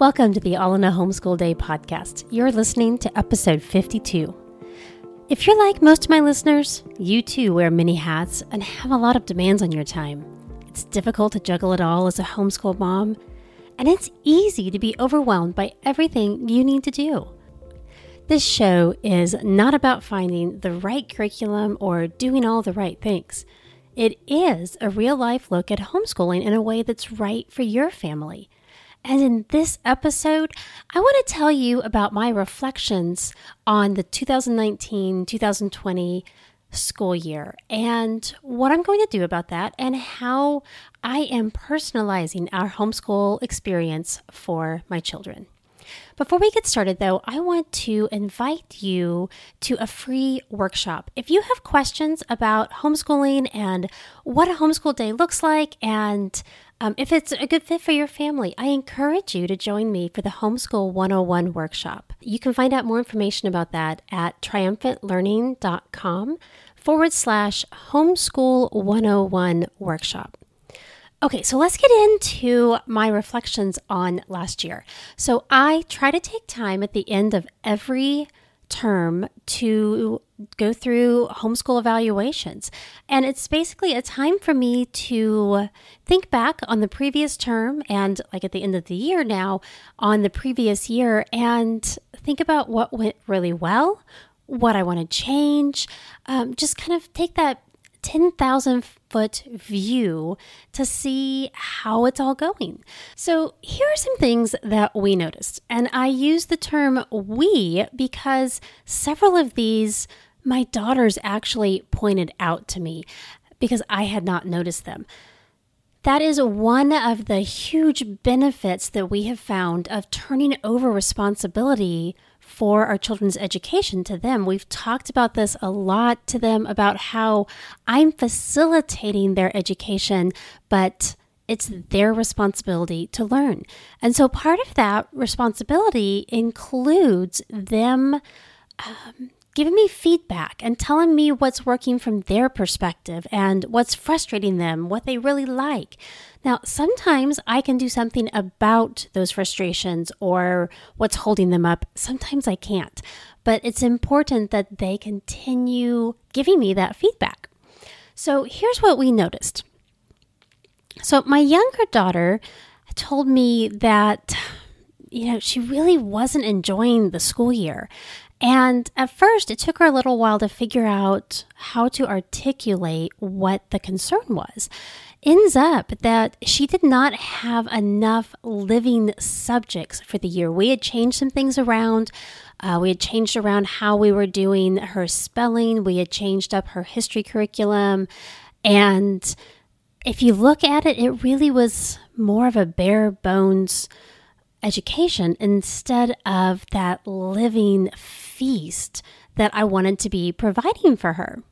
Welcome to the All in a Homeschool Day podcast. You're listening to episode 52. If you're like most of my listeners, you too wear many hats and have a lot of demands on your time. It's difficult to juggle it all as a homeschool mom, and it's easy to be overwhelmed by everything you need to do. This show is not about finding the right curriculum or doing all the right things. It is a real life look at homeschooling in a way that's right for your family. And in this episode, I want to tell you about my reflections on the 2019 2020 school year and what I'm going to do about that and how I am personalizing our homeschool experience for my children. Before we get started, though, I want to invite you to a free workshop. If you have questions about homeschooling and what a homeschool day looks like, and um, if it's a good fit for your family, I encourage you to join me for the Homeschool 101 workshop. You can find out more information about that at triumphantlearning.com forward slash homeschool 101 workshop. Okay, so let's get into my reflections on last year. So I try to take time at the end of every term to go through homeschool evaluations. And it's basically a time for me to think back on the previous term and, like at the end of the year now, on the previous year and think about what went really well, what I want to change, um, just kind of take that 10,000 foot view to see how it's all going. So, here are some things that we noticed. And I use the term we because several of these my daughters actually pointed out to me because I had not noticed them. That is one of the huge benefits that we have found of turning over responsibility for our children's education to them. We've talked about this a lot to them about how I'm facilitating their education, but it's their responsibility to learn. And so part of that responsibility includes them um, giving me feedback and telling me what's working from their perspective and what's frustrating them, what they really like. Now, sometimes I can do something about those frustrations or what's holding them up. Sometimes I can't. But it's important that they continue giving me that feedback. So here's what we noticed. So, my younger daughter told me that, you know, she really wasn't enjoying the school year. And at first, it took her a little while to figure out how to articulate what the concern was. Ends up that she did not have enough living subjects for the year. We had changed some things around. Uh, we had changed around how we were doing her spelling. We had changed up her history curriculum. And if you look at it, it really was more of a bare bones education instead of that living feast that I wanted to be providing for her.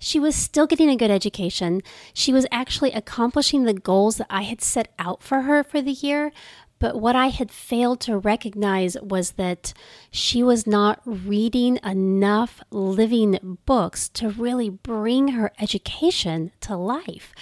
She was still getting a good education. She was actually accomplishing the goals that I had set out for her for the year. But what I had failed to recognize was that she was not reading enough living books to really bring her education to life.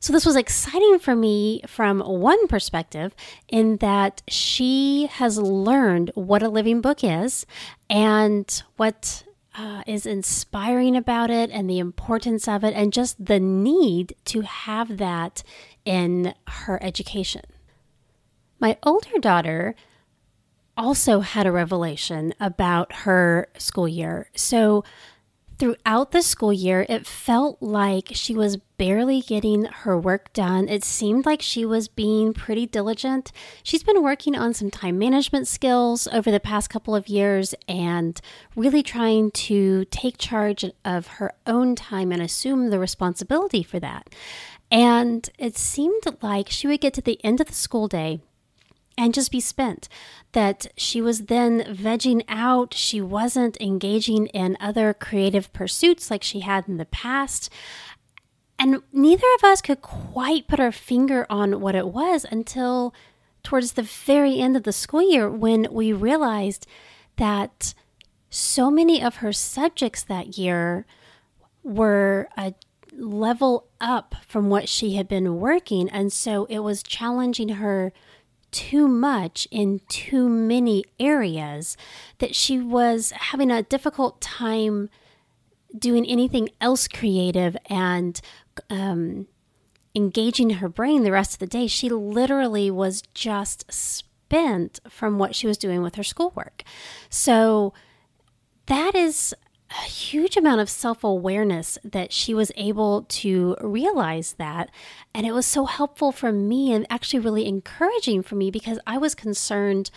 So, this was exciting for me from one perspective, in that she has learned what a living book is and what uh, is inspiring about it and the importance of it, and just the need to have that in her education. My older daughter also had a revelation about her school year. So, Throughout the school year, it felt like she was barely getting her work done. It seemed like she was being pretty diligent. She's been working on some time management skills over the past couple of years and really trying to take charge of her own time and assume the responsibility for that. And it seemed like she would get to the end of the school day and just be spent. That she was then vegging out. She wasn't engaging in other creative pursuits like she had in the past. And neither of us could quite put our finger on what it was until towards the very end of the school year when we realized that so many of her subjects that year were a level up from what she had been working. And so it was challenging her too much in too many areas that she was having a difficult time doing anything else creative and um, engaging her brain the rest of the day. She literally was just spent from what she was doing with her schoolwork. So that is a huge amount of self awareness that she was able to realize that. And it was so helpful for me and actually really encouraging for me because I was concerned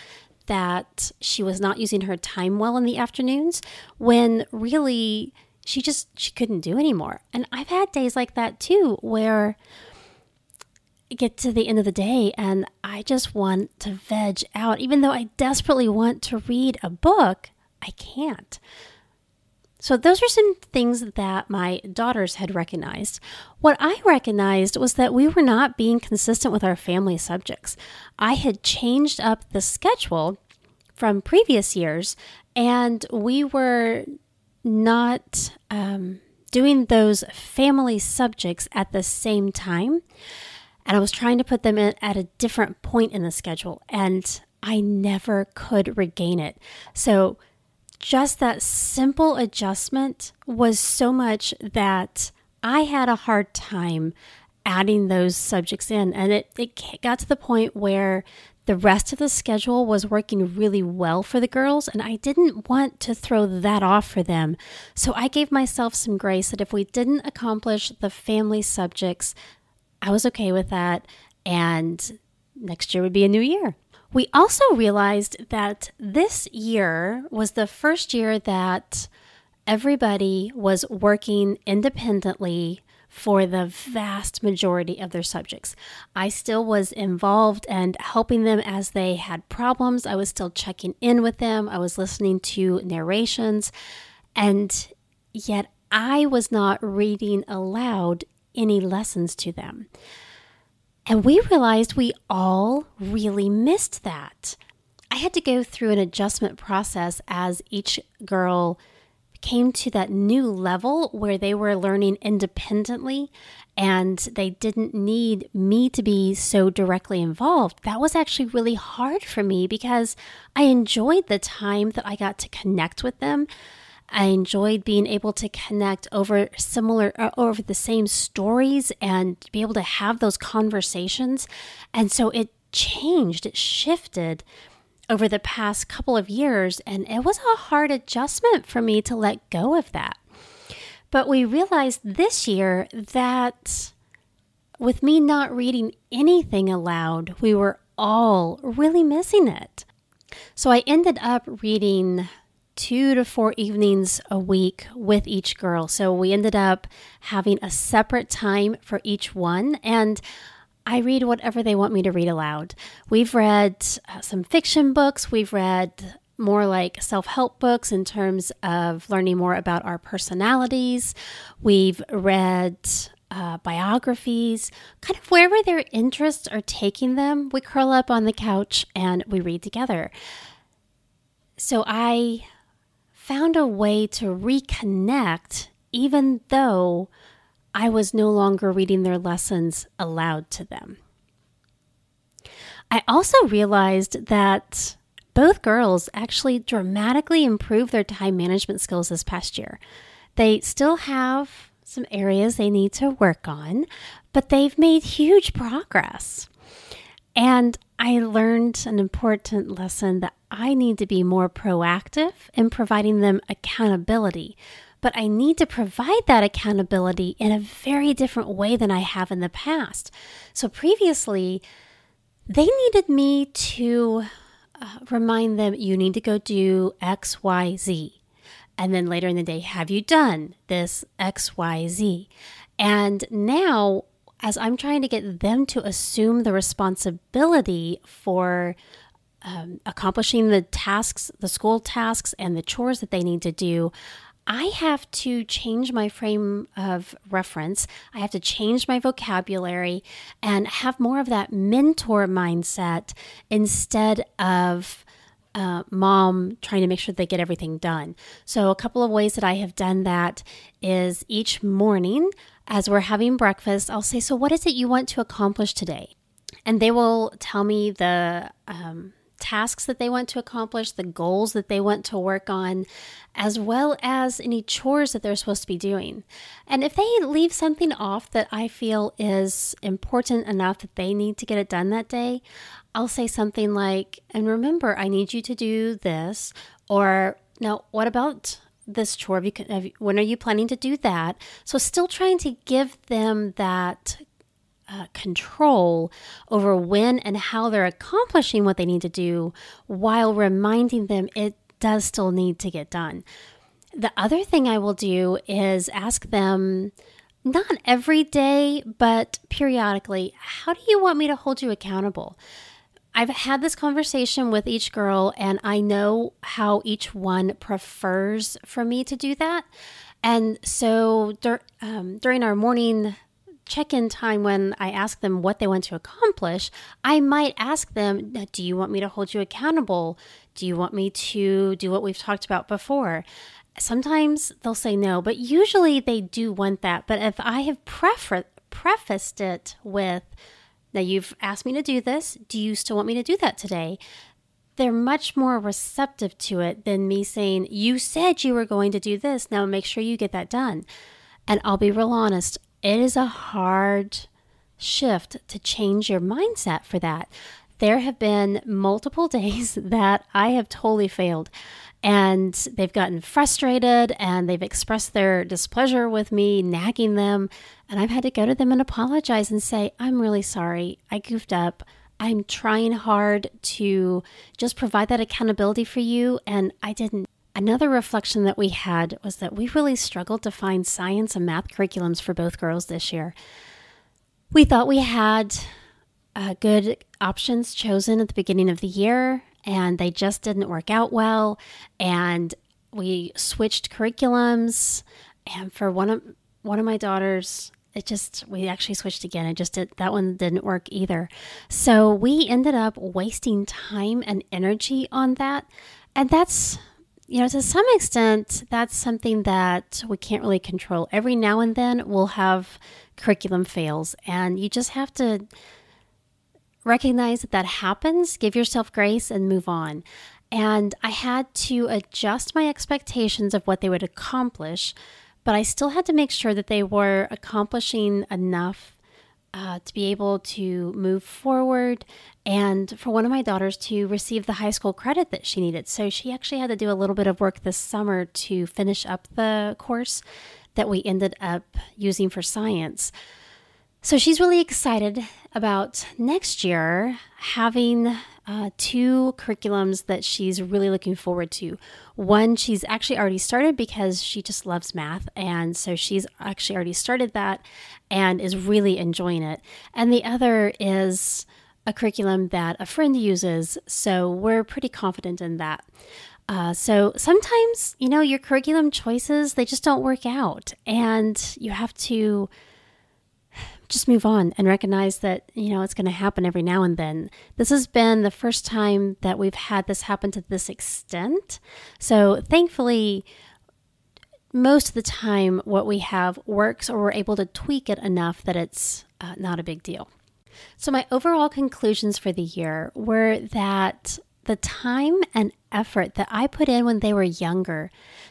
that she was not using her time well in the afternoons when really she just she couldn't do anymore. And I've had days like that too where I get to the end of the day and I just want to veg out even though I desperately want to read a book, I can't. So, those are some things that my daughters had recognized. What I recognized was that we were not being consistent with our family subjects. I had changed up the schedule from previous years, and we were not um, doing those family subjects at the same time. And I was trying to put them in at a different point in the schedule, and I never could regain it. So, just that simple adjustment was so much that I had a hard time adding those subjects in. And it, it got to the point where the rest of the schedule was working really well for the girls, and I didn't want to throw that off for them. So I gave myself some grace that if we didn't accomplish the family subjects, I was okay with that. And next year would be a new year. We also realized that this year was the first year that everybody was working independently for the vast majority of their subjects. I still was involved and helping them as they had problems. I was still checking in with them. I was listening to narrations. And yet I was not reading aloud any lessons to them. And we realized we all really missed that. I had to go through an adjustment process as each girl came to that new level where they were learning independently and they didn't need me to be so directly involved. That was actually really hard for me because I enjoyed the time that I got to connect with them. I enjoyed being able to connect over similar, uh, over the same stories and be able to have those conversations. And so it changed, it shifted over the past couple of years. And it was a hard adjustment for me to let go of that. But we realized this year that with me not reading anything aloud, we were all really missing it. So I ended up reading two to four evenings a week with each girl. So we ended up having a separate time for each one. And I read whatever they want me to read aloud. We've read uh, some fiction books, we've read more like self help books in terms of learning more about our personalities. We've read uh, biographies, kind of wherever their interests are taking them. We curl up on the couch and we read together. So I found a way to reconnect, even though I was no longer reading their lessons aloud to them. I also realized that both girls actually dramatically improved their time management skills this past year. They still have some areas they need to work on, but they've made huge progress. And I learned an important lesson that I need to be more proactive in providing them accountability. But I need to provide that accountability in a very different way than I have in the past. So previously, they needed me to uh, remind them you need to go do X, Y, Z. And then later in the day, have you done this X, Y, Z? And now, as I'm trying to get them to assume the responsibility for um, accomplishing the tasks, the school tasks, and the chores that they need to do, I have to change my frame of reference. I have to change my vocabulary and have more of that mentor mindset instead of uh, mom trying to make sure they get everything done. So, a couple of ways that I have done that is each morning as we're having breakfast, I'll say, So, what is it you want to accomplish today? and they will tell me the um, tasks that they want to accomplish, the goals that they want to work on, as well as any chores that they're supposed to be doing. And if they leave something off that I feel is important enough that they need to get it done that day, I'll say something like, and remember, I need you to do this, or now, what about this chore? When are you planning to do that? So, still trying to give them that uh, control over when and how they're accomplishing what they need to do while reminding them it does still need to get done. The other thing I will do is ask them, not every day, but periodically, how do you want me to hold you accountable? I've had this conversation with each girl, and I know how each one prefers for me to do that. And so dur- um, during our morning check in time when I ask them what they want to accomplish, I might ask them, Do you want me to hold you accountable? Do you want me to do what we've talked about before? Sometimes they'll say no, but usually they do want that. But if I have prefer- prefaced it with, Now you've asked me to do this, do you still want me to do that today? They're much more receptive to it than me saying, You said you were going to do this. Now make sure you get that done. And I'll be real honest, it is a hard shift to change your mindset for that. There have been multiple days that I have totally failed and they've gotten frustrated and they've expressed their displeasure with me, nagging them. And I've had to go to them and apologize and say, I'm really sorry. I goofed up. I'm trying hard to just provide that accountability for you, and I didn't. Another reflection that we had was that we really struggled to find science and math curriculums for both girls this year. We thought we had uh, good options chosen at the beginning of the year, and they just didn't work out well. And we switched curriculums, and for one of one of my daughters, it just we actually switched again. It just did, that one didn't work either. So we ended up wasting time and energy on that, and that's you know, to some extent, that's something that we can't really control. Every now and then we'll have curriculum fails, and you just have to recognize that that happens, give yourself grace, and move on. And I had to adjust my expectations of what they would accomplish, but I still had to make sure that they were accomplishing enough uh, to be able to move forward and for one of my daughters to receive the high school credit that she needed. So she actually had to do a little bit of work this summer to finish up the course that we ended up using for science. So she's really excited about next year having uh, two curriculums that she's really looking forward to. One, she's actually already started because she just loves math. And so she's actually already started that and is really enjoying it. And the other is a curriculum that a friend uses. So we're pretty confident in that. Uh, so sometimes, you know, your curriculum choices, they just don't work out. And you have to just move on and recognize that, you know, it's going to happen every now and then. This has been the first time that we've had this happen to this extent. So thankfully, most of the time, what we have works or we're able to tweak it enough that it's uh, not a big deal. So, my overall conclusions for the year were that the time and effort that I put in when they were younger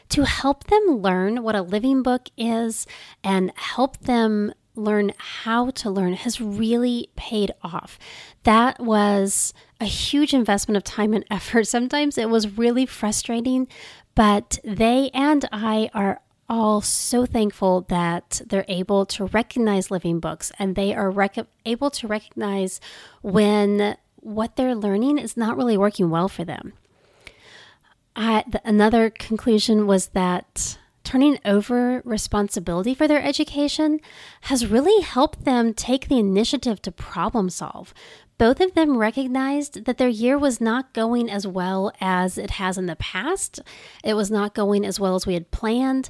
to help them learn what a living book is and help them learn how to learn has really paid off. That was a huge investment of time and effort. Sometimes it was really frustrating, but they and I are all so thankful that they're able to recognize living books and they are rec- able to recognize when what they're learning is not really working well for them. I, the, another conclusion was that turning over responsibility for their education has really helped them take the initiative to problem solve. Both of them recognized that their year was not going as well as it has in the past. It was not going as well as we had planned.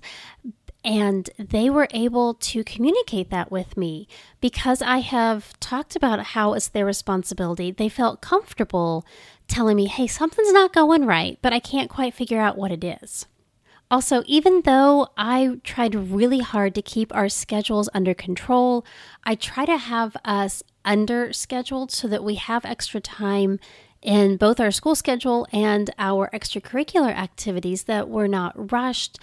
And they were able to communicate that with me because I have talked about how it's their responsibility. They felt comfortable telling me, hey, something's not going right, but I can't quite figure out what it is. Also, even though I tried really hard to keep our schedules under control, I try to have us under scheduled so that we have extra time in both our school schedule and our extracurricular activities that we're not rushed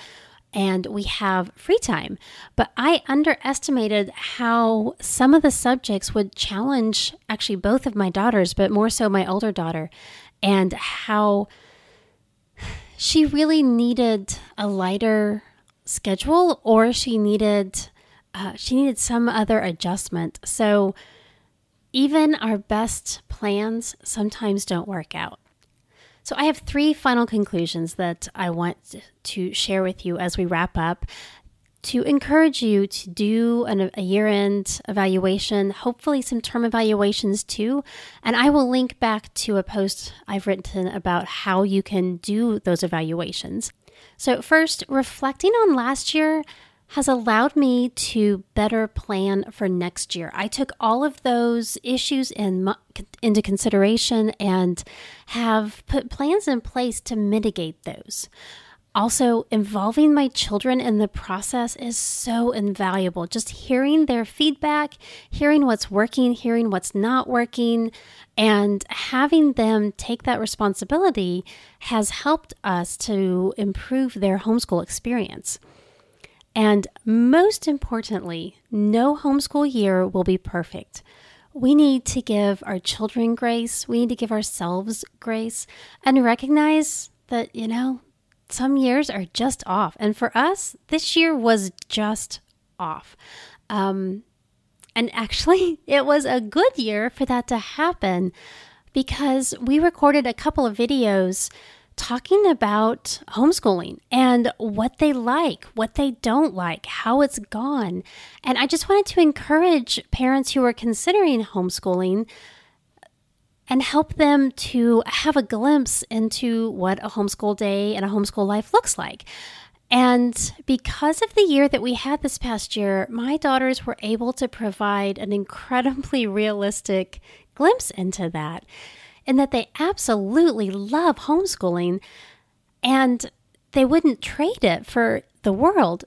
and we have free time. But I underestimated how some of the subjects would challenge actually both of my daughters, but more so my older daughter, and how she really needed a lighter schedule or she needed uh, she needed some other adjustment. So even our best plans sometimes don't work out. So, I have three final conclusions that I want to share with you as we wrap up to encourage you to do an, a year end evaluation, hopefully, some term evaluations too. And I will link back to a post I've written about how you can do those evaluations. So, first, reflecting on last year, has allowed me to better plan for next year. I took all of those issues in, into consideration and have put plans in place to mitigate those. Also, involving my children in the process is so invaluable. Just hearing their feedback, hearing what's working, hearing what's not working, and having them take that responsibility has helped us to improve their homeschool experience. And most importantly, no homeschool year will be perfect. We need to give our children grace. We need to give ourselves grace and recognize that, you know, some years are just off. And for us, this year was just off. Um, and actually, it was a good year for that to happen because we recorded a couple of videos talking about homeschooling and what they like, what they don't like, how it's gone. And I just wanted to encourage parents who are considering homeschooling and help them to have a glimpse into what a homeschool day and a homeschool life looks like. And because of the year that we had this past year, my daughters were able to provide an incredibly realistic glimpse into that and that they absolutely love homeschooling and they wouldn't trade it for the world.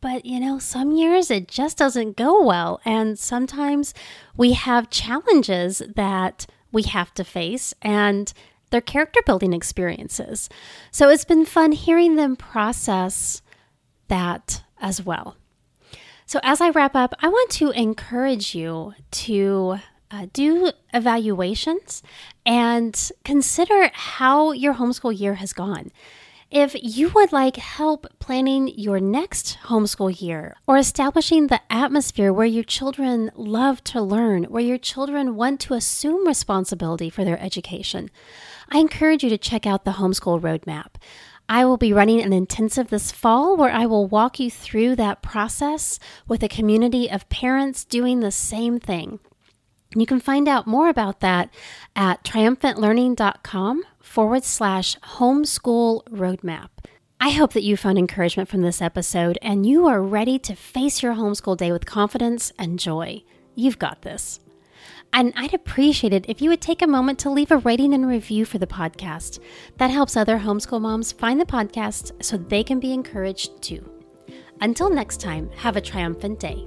But you know, some years it just doesn't go well. And sometimes we have challenges that we have to face and their character building experiences. So it's been fun hearing them process that as well. So, as I wrap up, I want to encourage you to uh, do evaluations and consider how your homeschool year has gone. If you would like help planning your next homeschool year or establishing the atmosphere where your children love to learn, where your children want to assume responsibility for their education, I encourage you to check out the Homeschool Roadmap. I will be running an intensive this fall where I will walk you through that process with a community of parents doing the same thing. You can find out more about that at triumphantlearning.com forward slash homeschool roadmap. I hope that you found encouragement from this episode and you are ready to face your homeschool day with confidence and joy. You've got this. And I'd appreciate it if you would take a moment to leave a rating and review for the podcast. That helps other homeschool moms find the podcast so they can be encouraged too. Until next time, have a triumphant day.